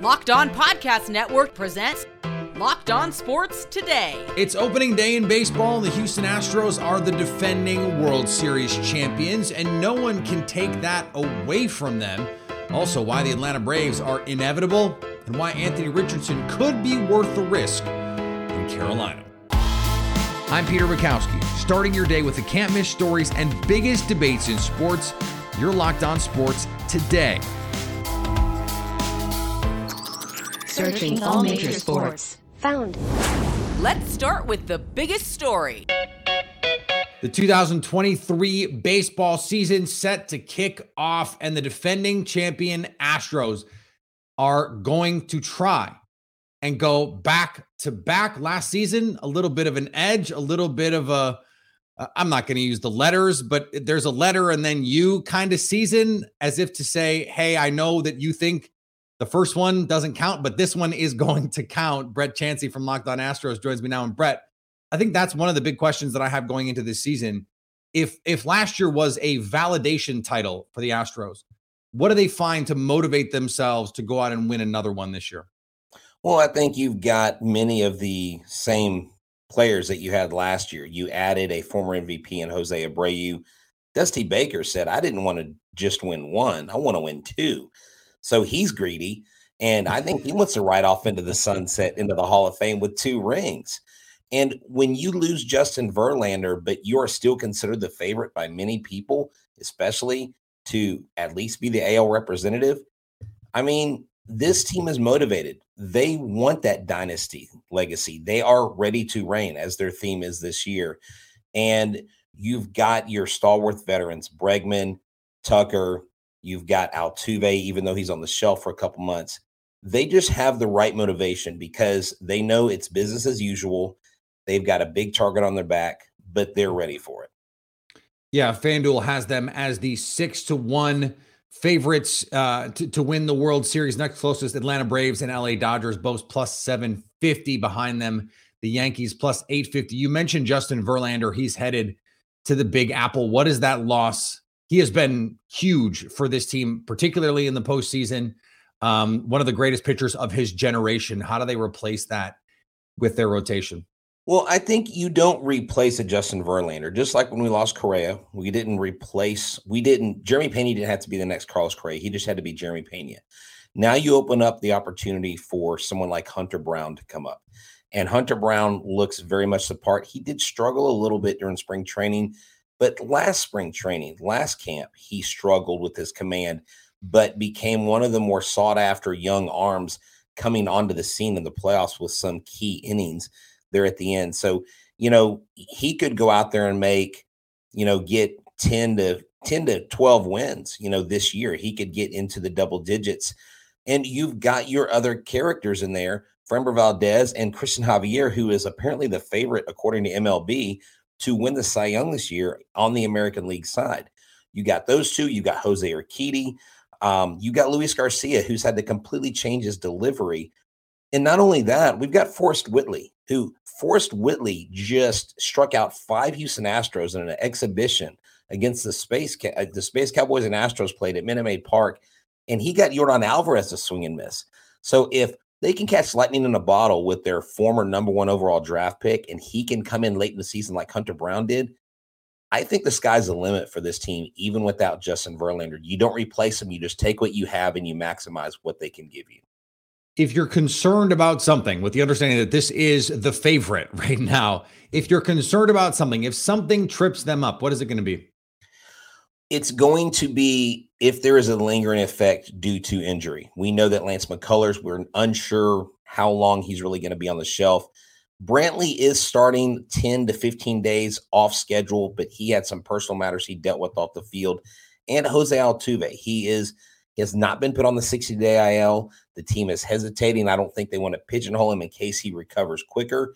Locked On Podcast Network presents Locked On Sports Today. It's opening day in baseball, and the Houston Astros are the defending World Series champions, and no one can take that away from them. Also, why the Atlanta Braves are inevitable, and why Anthony Richardson could be worth the risk in Carolina. I'm Peter Bukowski, starting your day with the can't miss stories and biggest debates in sports. You're locked on sports today. Searching all major sports. Found. Let's start with the biggest story. The 2023 baseball season set to kick off, and the defending champion Astros are going to try and go back to back last season. A little bit of an edge, a little bit of a uh, I'm not going to use the letters, but there's a letter and then you kind of season as if to say, Hey, I know that you think the first one doesn't count, but this one is going to count. Brett Chansey from Locked On Astros joins me now. And Brett, I think that's one of the big questions that I have going into this season. If if last year was a validation title for the Astros, what do they find to motivate themselves to go out and win another one this year? Well, I think you've got many of the same players that you had last year. You added a former MVP in Jose Abreu. Dusty Baker said, I didn't want to just win one, I want to win two. So he's greedy. And I think he wants to ride off into the sunset, into the Hall of Fame with two rings. And when you lose Justin Verlander, but you are still considered the favorite by many people, especially to at least be the AL representative, I mean, this team is motivated. They want that dynasty legacy. They are ready to reign, as their theme is this year. And you've got your stalwart veterans, Bregman, Tucker, You've got Altuve, even though he's on the shelf for a couple months. They just have the right motivation because they know it's business as usual. They've got a big target on their back, but they're ready for it. Yeah, FanDuel has them as the six to one favorites uh, to, to win the World Series. Next closest, Atlanta Braves and LA Dodgers, both plus 750 behind them. The Yankees plus 850. You mentioned Justin Verlander. He's headed to the Big Apple. What is that loss he has been huge for this team, particularly in the postseason. Um, one of the greatest pitchers of his generation. How do they replace that with their rotation? Well, I think you don't replace a Justin Verlander. Just like when we lost Correa, we didn't replace, we didn't, Jeremy Pena didn't have to be the next Carlos Correa. He just had to be Jeremy Pena. Now you open up the opportunity for someone like Hunter Brown to come up. And Hunter Brown looks very much the part. He did struggle a little bit during spring training, but last spring training, last camp, he struggled with his command, but became one of the more sought after young arms coming onto the scene in the playoffs with some key innings there at the end. So, you know, he could go out there and make, you know, get 10 to 10 to 12 wins, you know, this year. He could get into the double digits. And you've got your other characters in there, Framber Valdez and Christian Javier, who is apparently the favorite according to MLB to win the Cy Young this year on the American League side. You got those two. You got Jose Urquidy. Um, you got Luis Garcia, who's had to completely change his delivery. And not only that, we've got Forrest Whitley, who Forrest Whitley just struck out five Houston Astros in an exhibition against the Space uh, the Space Cowboys and Astros played at Minute Maid Park, and he got Yordan Alvarez a swing and miss. So if they can catch lightning in a bottle with their former number one overall draft pick, and he can come in late in the season like Hunter Brown did. I think the sky's the limit for this team, even without Justin Verlander. You don't replace him; you just take what you have and you maximize what they can give you. If you're concerned about something, with the understanding that this is the favorite right now, if you're concerned about something, if something trips them up, what is it going to be? It's going to be if there is a lingering effect due to injury. We know that Lance McCullers, we're unsure how long he's really going to be on the shelf. Brantley is starting 10 to 15 days off schedule, but he had some personal matters he dealt with off the field. And Jose Altuve, he is he has not been put on the 60 day IL. The team is hesitating. I don't think they want to pigeonhole him in case he recovers quicker.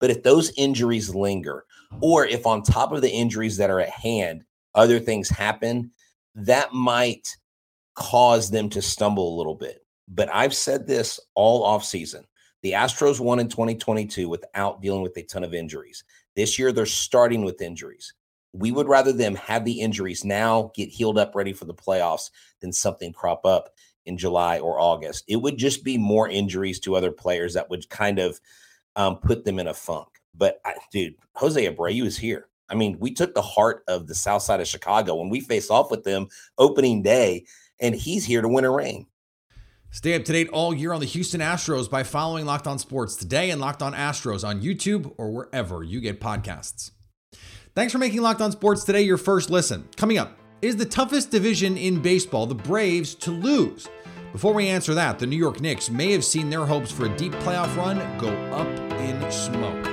But if those injuries linger, or if on top of the injuries that are at hand, other things happen, that might cause them to stumble a little bit. But I've said this all off season. The Astros won in 2022 without dealing with a ton of injuries. This year, they're starting with injuries. We would rather them have the injuries now, get healed up, ready for the playoffs, than something crop up. in July or August. It would just be more injuries to other players that would kind of um, put them in a funk. But I, dude, Jose Abreu is here. I mean, we took the heart of the South Side of Chicago when we faced off with them opening day, and he's here to win a ring. Stay up to date all year on the Houston Astros by following Locked On Sports today and Locked On Astros on YouTube or wherever you get podcasts. Thanks for making Locked On Sports today your first listen. Coming up is the toughest division in baseball, the Braves, to lose. Before we answer that, the New York Knicks may have seen their hopes for a deep playoff run go up in smoke.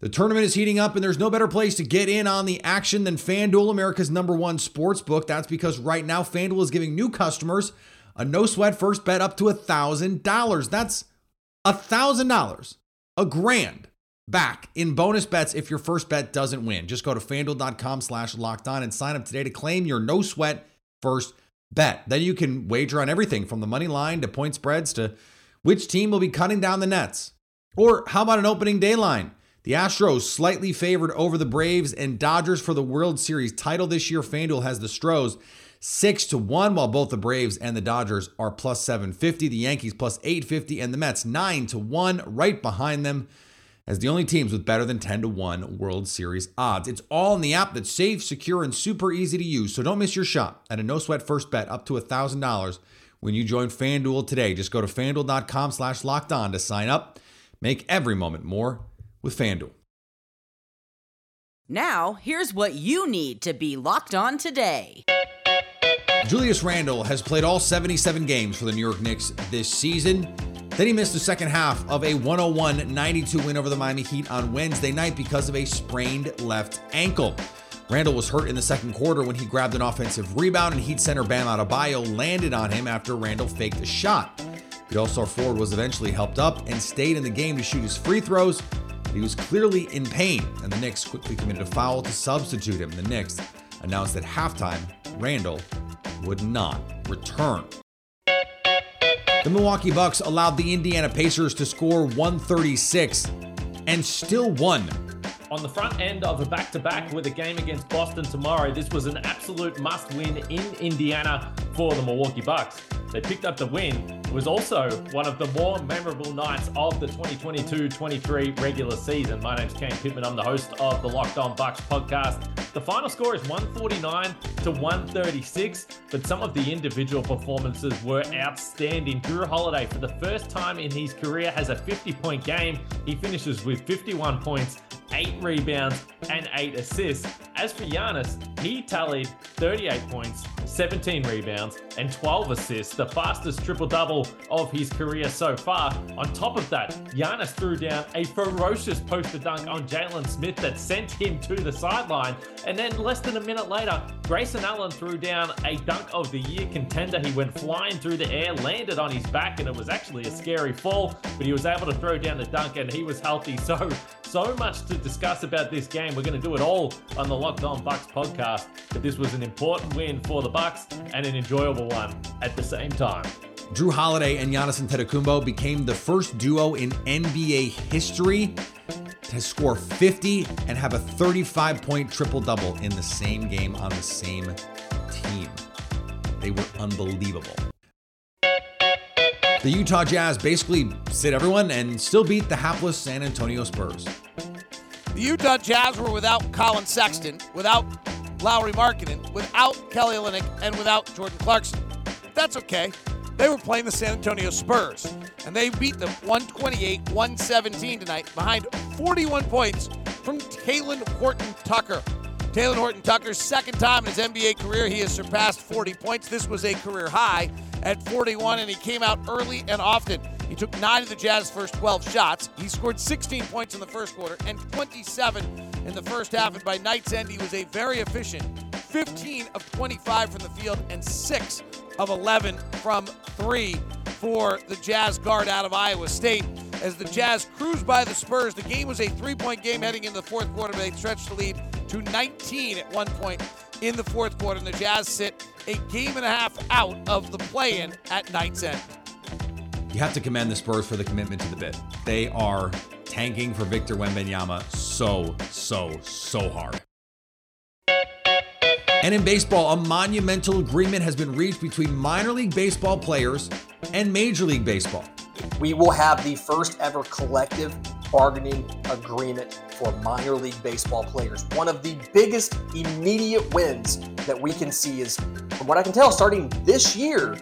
The tournament is heating up, and there's no better place to get in on the action than FanDuel, America's number one sports book. That's because right now, FanDuel is giving new customers a no sweat first bet up to $1,000. That's $1,000, a grand back in bonus bets if your first bet doesn't win. Just go to fanduel.com slash locked on and sign up today to claim your no sweat first bet. Then you can wager on everything from the money line to point spreads to which team will be cutting down the nets. Or how about an opening day line? The Astros slightly favored over the Braves and Dodgers for the World Series title this year. FanDuel has the Stros six to one, while both the Braves and the Dodgers are plus 750. The Yankees plus 850, and the Mets nine to one, right behind them as the only teams with better than 10 to 1 World Series odds. It's all in the app that's safe, secure, and super easy to use. So don't miss your shot at a no sweat first bet up to $1,000 when you join FanDuel today. Just go to fanduel.com slash locked on to sign up. Make every moment more with FanDuel. Now, here's what you need to be locked on today. Julius Randle has played all 77 games for the New York Knicks this season. Then he missed the second half of a 101 92 win over the Miami Heat on Wednesday night because of a sprained left ankle. Randle was hurt in the second quarter when he grabbed an offensive rebound, and Heat center Bam Adebayo landed on him after Randle faked a shot. The All-Star forward was eventually helped up and stayed in the game to shoot his free throws. He was clearly in pain, and the Knicks quickly committed a foul to substitute him. The Knicks announced at halftime Randle would not return. The Milwaukee Bucks allowed the Indiana Pacers to score 136 and still won. On the front end of a back to back with a game against Boston tomorrow, this was an absolute must win in Indiana for the Milwaukee Bucks. They picked up the win. It was also one of the more memorable nights of the 2022-23 regular season. My name's Kane Pittman. I'm the host of the Locked On Bucks podcast. The final score is 149 to 136, but some of the individual performances were outstanding. Jrue Holiday, for the first time in his career, has a 50-point game. He finishes with 51 points, eight rebounds, and eight assists. As for Giannis, he tallied 38 points, 17 rebounds, and 12 assists, the fastest triple double of his career so far. On top of that, Giannis threw down a ferocious poster dunk on Jalen Smith that sent him to the sideline. And then less than a minute later, Grayson Allen threw down a dunk of the year contender. He went flying through the air, landed on his back, and it was actually a scary fall, but he was able to throw down the dunk and he was healthy. So, so much to discuss about this game. We're going to do it all on the Locked On Bucks podcast. But this was an important win for the Bucks and an enjoyable one at the same time. Jrue Holiday and Giannis Antetokounmpo became the first duo in NBA history to score 50 and have a 35 point triple double in the same game on the same team. They were unbelievable. The Utah Jazz basically sit everyone and still beat the hapless San Antonio Spurs. The Utah Jazz were without Collin Sexton, without Lauri Markkanen, without Kelly Olynyk, and without Jordan Clarkson. That's okay. They were playing the San Antonio Spurs, and they beat them 128 117 tonight behind 41 points from Talen Horton Tucker. Talen Horton Tucker's second time in his NBA career, he has surpassed 40 points. This was a career high at 41, and he came out early and often. He took nine of the Jazz's first 12 shots. He scored 16 points in the first quarter and 27 in the first half. And by night's end, he was a very efficient 15 of 25 from the field and 6 of 11 from three for the Jazz guard out of Iowa State. As the Jazz cruised by the Spurs, the game was a three point game heading into the fourth quarter, but they stretched the lead to 19 at one point in the fourth quarter. And the Jazz sit a game and a half out of the play in at night's end. You have to commend the Spurs for the commitment to the bit. They are tanking for Victor Wembanyama so, so, so hard. And in baseball, a monumental agreement has been reached between minor league baseball players and Major League Baseball. We will have the first ever collective bargaining agreement for minor league baseball players. One of the biggest immediate wins that we can see is, from what I can tell, starting this year,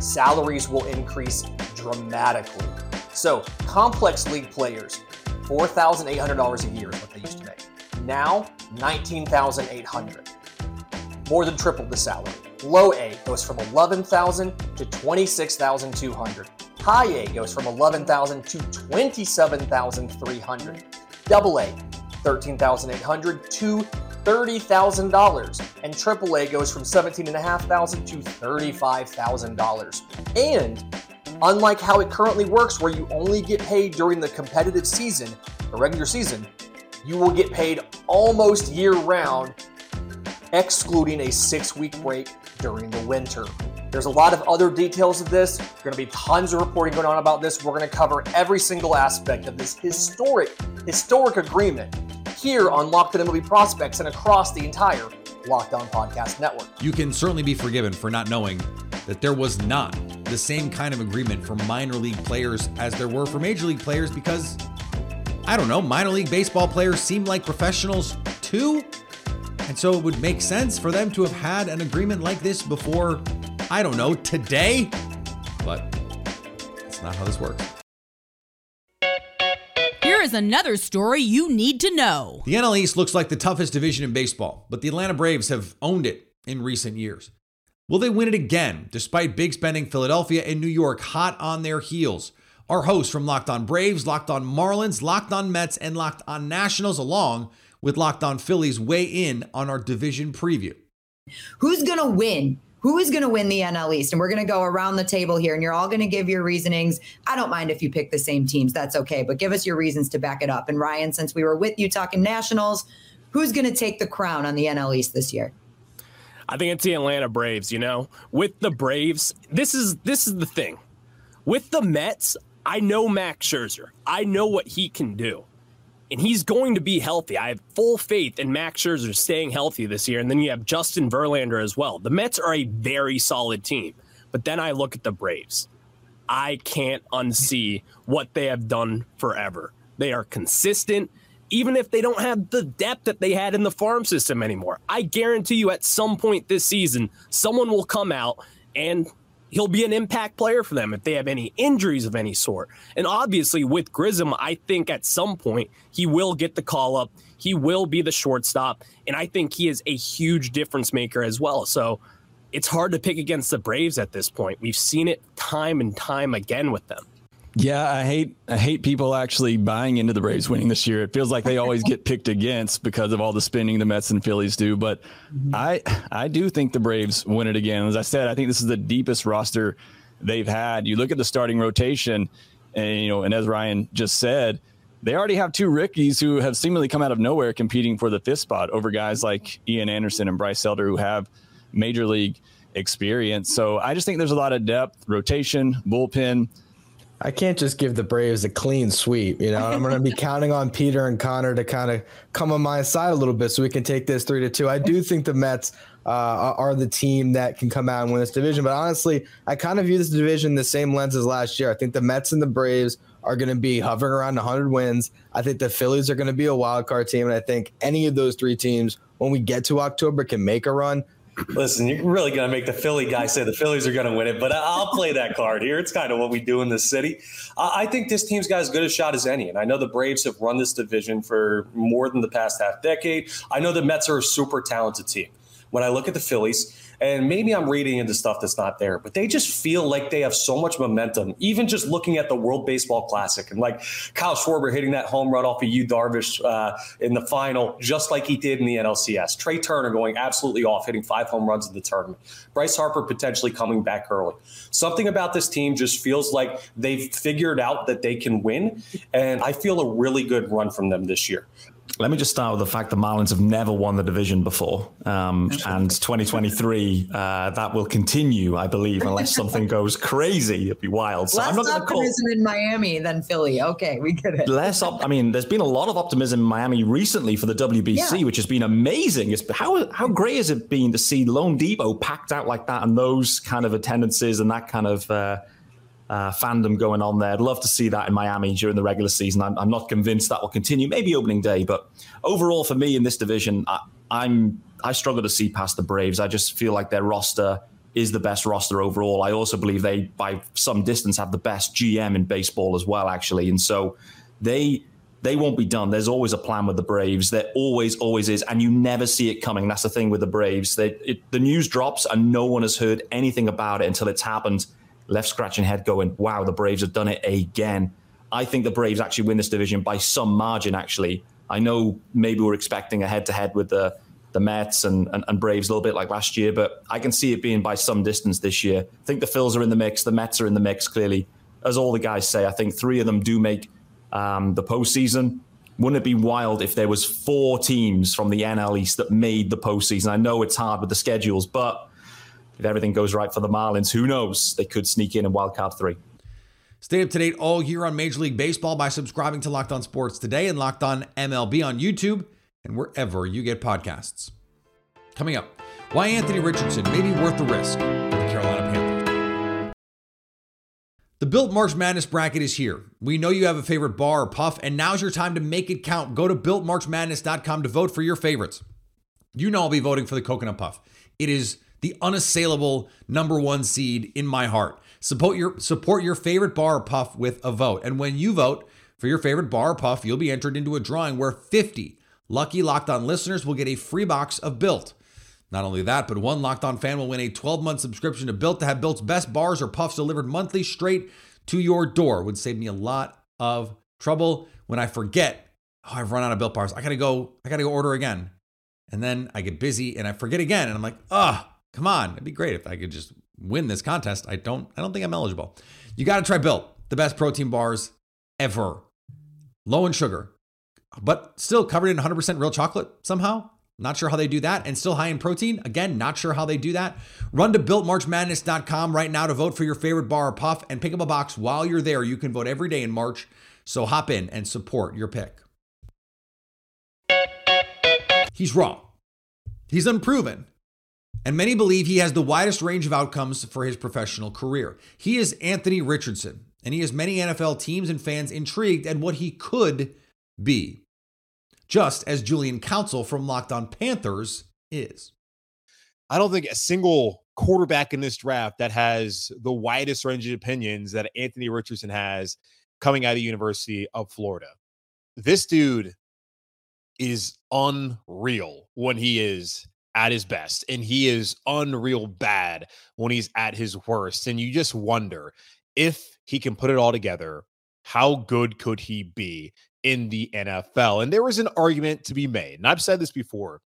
salaries will increase dramatically. So, complex league players, $4,800 a year is what they used to make. Now, 19,800. More than tripled the salary. Low A goes from 11,000 to 26,200. High A goes from 11,000 to 27,300. Double A, 13,800 to $30,000. And AAA goes from $17,500 to $35,000. And unlike how it currently works, where you only get paid during the competitive season, the regular season, you will get paid almost year round, excluding a six week break during the winter. There's a lot of other details of this. There's going to be tons of reporting going on about this. We're going to cover every single aspect of this historic, historic agreement here on Locked On MLB Prospects and across the entire Locked On Podcast Network. You can certainly be forgiven for not knowing that there was not the same kind of agreement for minor league players as there were for major league players because, I don't know, minor league baseball players seem like professionals too. And so it would make sense for them to have had an agreement like this before I don't know, today? But that's not how this works. Here is another story you need to know. The NL East looks like the toughest division in baseball, but the Atlanta Braves have owned it in recent years. Will they win it again, despite big spending Philadelphia and New York hot on their heels? Our hosts from Locked On Braves, Locked On Marlins, Locked On Mets, and Locked On Nationals, along with Locked On Phillies, weigh in on our division preview. Who's going to win who is going to win the NL East? And we're going to go around the table here and you're all going to give your reasonings. I don't mind if you pick the same teams. That's okay. But give us your reasons to back it up. And Ryan, since we were with you talking Nationals, who's going to take the crown on the NL East this year? I think it's the Atlanta Braves, you know. With the Braves, this is this is the thing. With the Mets, I know Max Scherzer. I know what he can do and he's going to be healthy. I have full faith in Max Scherzer staying healthy this year. And then you have Justin Verlander as well. The Mets are a very solid team. But then I look at the Braves. I can't unsee what they have done forever. They are consistent, even if they don't have the depth that they had in the farm system anymore. I guarantee you at some point this season, someone will come out and he'll be an impact player for them if they have any injuries of any sort. And obviously, with Grissom, I think at some point he will get the call up. He will be the shortstop. And I think he is a huge difference maker as well. So it's hard to pick against the Braves at this point. We've seen it time and time again with them. Yeah, I hate I hate people actually buying into the Braves winning this year. It feels like they always get picked against because of all the spending the Mets and Phillies do. But mm-hmm. I I do think the Braves win it again. As I said, I think this is the deepest roster they've had. You look at the starting rotation, and you know, and as Ryan just said, they already have two rookies who have seemingly come out of nowhere competing for the fifth spot over guys like Ian Anderson and Bryce Elder who have major league experience. So I just think there's a lot of depth, rotation, bullpen. I can't just give the Braves a clean sweep. You know, I'm going to be counting on Peter and Connor to kind of come on my side a little bit so we can take this three to two. I do think the Mets uh, are the team that can come out and win this division. But honestly, I kind of view this division the same lens as last year. I think the Mets and the Braves are going to be hovering around 100 wins. I think the Phillies are going to be a wild card team. And I think any of those three teams, when we get to October, can make a run. Listen, you're really going to make the Philly guy say the Phillies are going to win it, but I'll play that card here. It's kind of what we do in this city. I think this team's got as good a shot as any. And I know the Braves have run this division for more than the past half decade. I know the Mets are a super talented team. When I look at the Phillies, and maybe I'm reading into stuff that's not there, but they just feel like they have so much momentum, even just looking at the World Baseball Classic and like Kyle Schwarber hitting that home run off of Yu Darvish uh, in the final, just like he did in the NLCS. Trea Turner going absolutely off, hitting five home runs in the tournament. Bryce Harper potentially coming back early. Something about this team just feels like they've figured out that they can win, and I feel a really good run from them this year. Let me just start with the fact the Marlins have never won the division before. Um, and 2023, uh, that will continue, I believe, unless something goes crazy. It'd be wild. So Less I'm not optimism call... in Miami than Philly. Okay, we get it. Less op- I mean, there's been a lot of optimism in Miami recently for the WBC, yeah. which has been amazing. It's, how, how great has it been to see loanDepot packed out like that and those kind of attendances and that kind of. Uh, uh, fandom going on there. I'd love to see that in Miami during the regular season. I'm, I'm, not convinced that will continue. Maybe opening day, but overall for me in this division, I, I'm I struggle to see past the Braves. I just feel like their roster is the best roster overall. I also believe they, by some distance, have the best GM in baseball as well, actually. And so they they won't be done. There's always a plan with the Braves. There always, always is, and you never see it coming. That's the thing with the Braves. They, it, the news drops, and no one has heard anything about it until it's happened left scratching head going, wow, the Braves have done it again. I think the Braves actually win this division by some margin, actually. I know maybe we're expecting a head to head with the, the Mets and, and, and, Braves a little bit like last year, but I can see it being by some distance this year. I think the Phils are in the mix, the Mets are in the mix, clearly. As all the guys say, I think three of them do make um, the postseason. Wouldn't it be wild if there was four teams from the NL East that made the postseason? I know it's hard with the schedules, but if everything goes right for the Marlins, who knows? They could sneak in in wildcard three. Stay up to date all year on Major League Baseball by subscribing to Locked On Sports today and Locked On MLB on YouTube and wherever you get podcasts. Coming up, why Anthony Richardson may be worth the risk for the Carolina Panthers. The Built March Madness bracket is here. We know you have a favorite bar or puff, and now's your time to make it count. Go to builtmarchmadness.com to vote for your favorites. You know I'll be voting for the coconut puff. It is the unassailable number one seed in my heart. Support your support your favorite bar or puff with a vote. And when you vote for your favorite bar or puff, you'll be entered into a drawing where 50 lucky locked on listeners will get a free box of Built. Not only that, but one locked on fan will win a 12 month subscription to Built to have Built's best bars or puffs delivered monthly straight to your door. Would save me a lot of trouble when I forget, oh, I've run out of Built bars. I gotta go, I gotta go order again. And then I get busy and I forget again. And I'm like, ah, oh, Come on, it'd be great if I could just win this contest. I don't I don't think I'm eligible. You got to try Built, the best protein bars ever. Low in sugar, but still covered in 100% real chocolate somehow. Not sure how they do that. And still high in protein. Again, not sure how they do that. Run to builtmarchmadness.com right now to vote for your favorite bar or puff and pick up a box while you're there. You can vote every day in March. So hop in and support your pick. He's wrong. He's unproven and many believe he has the widest range of outcomes for his professional career. He is Anthony Richardson, and he has many NFL teams and fans intrigued at what he could be, just as Julian Council from Locked On Panthers is. I don't think a single quarterback in this draft that has the widest range of opinions that Anthony Richardson has coming out of the University of Florida. This dude is unreal when he is at his best and he is unreal bad when he's at his worst and you just wonder if he can put it all together how good could he be in the NFL and there was an argument to be made and I've said this before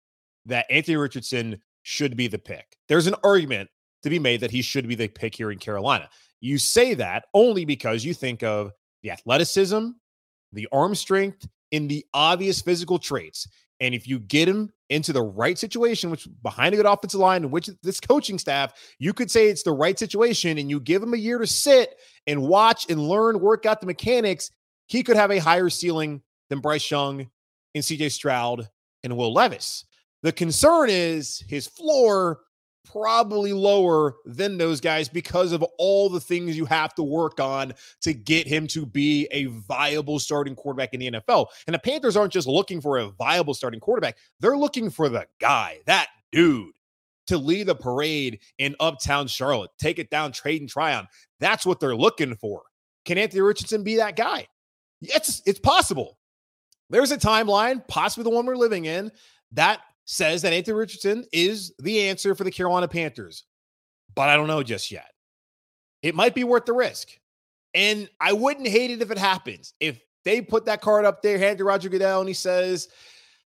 that Anthony Richardson should be the pick. There's an argument to be made that he should be the pick here in Carolina. You say that only because you think of the athleticism the arm strength in the obvious physical traits and if you get him into the right situation, which behind a good offensive line, and which this coaching staff, you could say it's the right situation, and you give him a year to sit and watch and learn, work out the mechanics, he could have a higher ceiling than Bryce Young and CJ Stroud and Will Levis. The concern is his floor probably lower than those guys because of all the things you have to work on to get him to be a viable starting quarterback in the NFL. And the Panthers aren't just looking for a viable starting quarterback, they're looking for the guy, that dude. To lead the parade in uptown Charlotte, take it down, Trade and Tryon. That's what they're looking for. Can Anthony Richardson be that guy? It's it's possible. There's a timeline, possibly the one we're living in, that says that Anthony Richardson is the answer for the Carolina Panthers, but I don't know just yet. It might be worth the risk. And I wouldn't hate it if it happens. If they put that card up there, hand to Roger Goodell, and he says,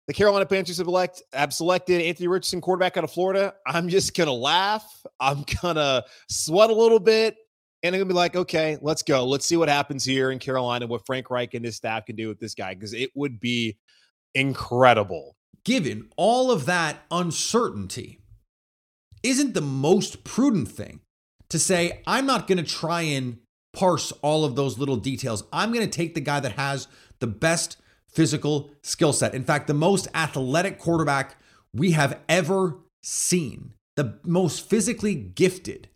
the Carolina Panthers have, elect, have selected Anthony Richardson, quarterback out of Florida. I'm just going to laugh. I'm going to sweat a little bit. And I'm going to be like, okay, let's go. Let's see what happens here in Carolina, what Frank Reich and his staff can do with this guy, because it would be incredible. Given all of that uncertainty, isn't the most prudent thing to say, I'm not going to try and parse all of those little details. I'm going to take the guy that has the best physical skill set. In fact, the most athletic quarterback we have ever seen, the most physically gifted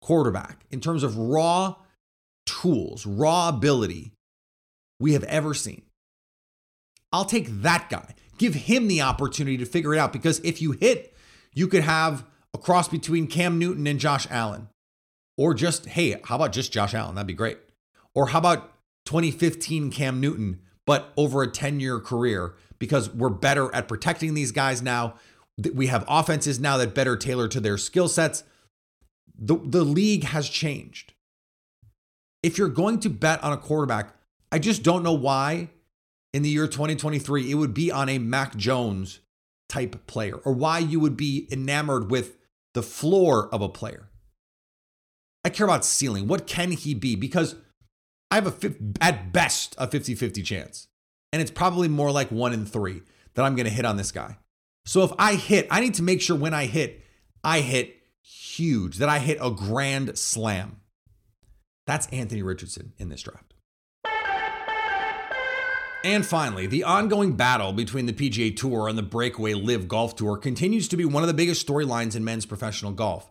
quarterback in terms of raw tools, raw ability we have ever seen. I'll take that guy. Give him the opportunity to figure it out because if you hit, you could have a cross between Cam Newton and Josh Allen. Or just, hey, how about just Josh Allen? That'd be great. Or how about 2015 Cam Newton, but over a 10 year career because we're better at protecting these guys now. We have offenses now that better tailor to their skill sets. The, the league has changed. If you're going to bet on a quarterback, I just don't know why in the year 2023 it would be on a Mac Jones type player or why you would be enamored with the floor of a player. I care about ceiling. What can he be? Because I have a at best a 50-50 chance. And it's probably more like 1 in 3 that I'm going to hit on this guy. So if I hit, I need to make sure when I hit, I hit huge, that I hit a grand slam. That's Anthony Richardson in this draft. And finally, the ongoing battle between the PGA Tour and the breakaway LIV Golf Tour continues to be one of the biggest storylines in men's professional golf.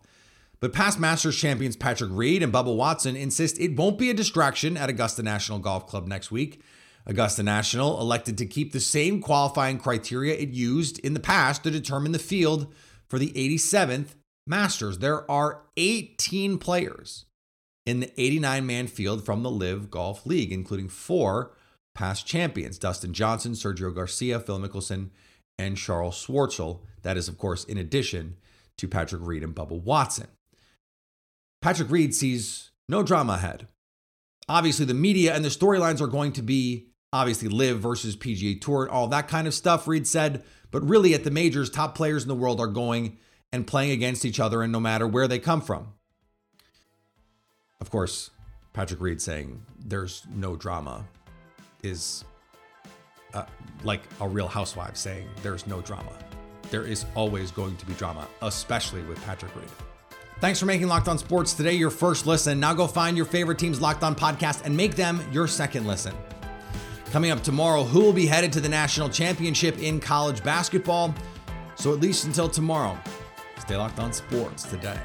But past Masters champions Patrick Reed and Bubba Watson insist it won't be a distraction at Augusta National Golf Club next week. Augusta National elected to keep the same qualifying criteria it used in the past to determine the field for the 87th Masters. There are 18 players in the 89 man field from the LIV Golf League, including four past champions Dustin Johnson, Sergio Garcia, Phil Mickelson, and Charles Schwartzel. That is, of course, in addition to Patrick Reed and Bubba Watson. Patrick Reed sees no drama ahead. Obviously, the media and the storylines are going to be obviously LIV versus PGA Tour and all that kind of stuff, Reed said. But really, at the majors, top players in the world are going and playing against each other, and no matter where they come from. Of course, Patrick Reed saying there's no drama is uh, like a real housewife saying there's no drama. There is always going to be drama, especially with Patrick Reed. Thanks for making Locked On Sports today your first listen. Now go find your favorite team's Locked On podcast and make them your second listen. Coming up tomorrow, who will be headed to the national championship in college basketball? So at least until tomorrow, stay locked on sports today.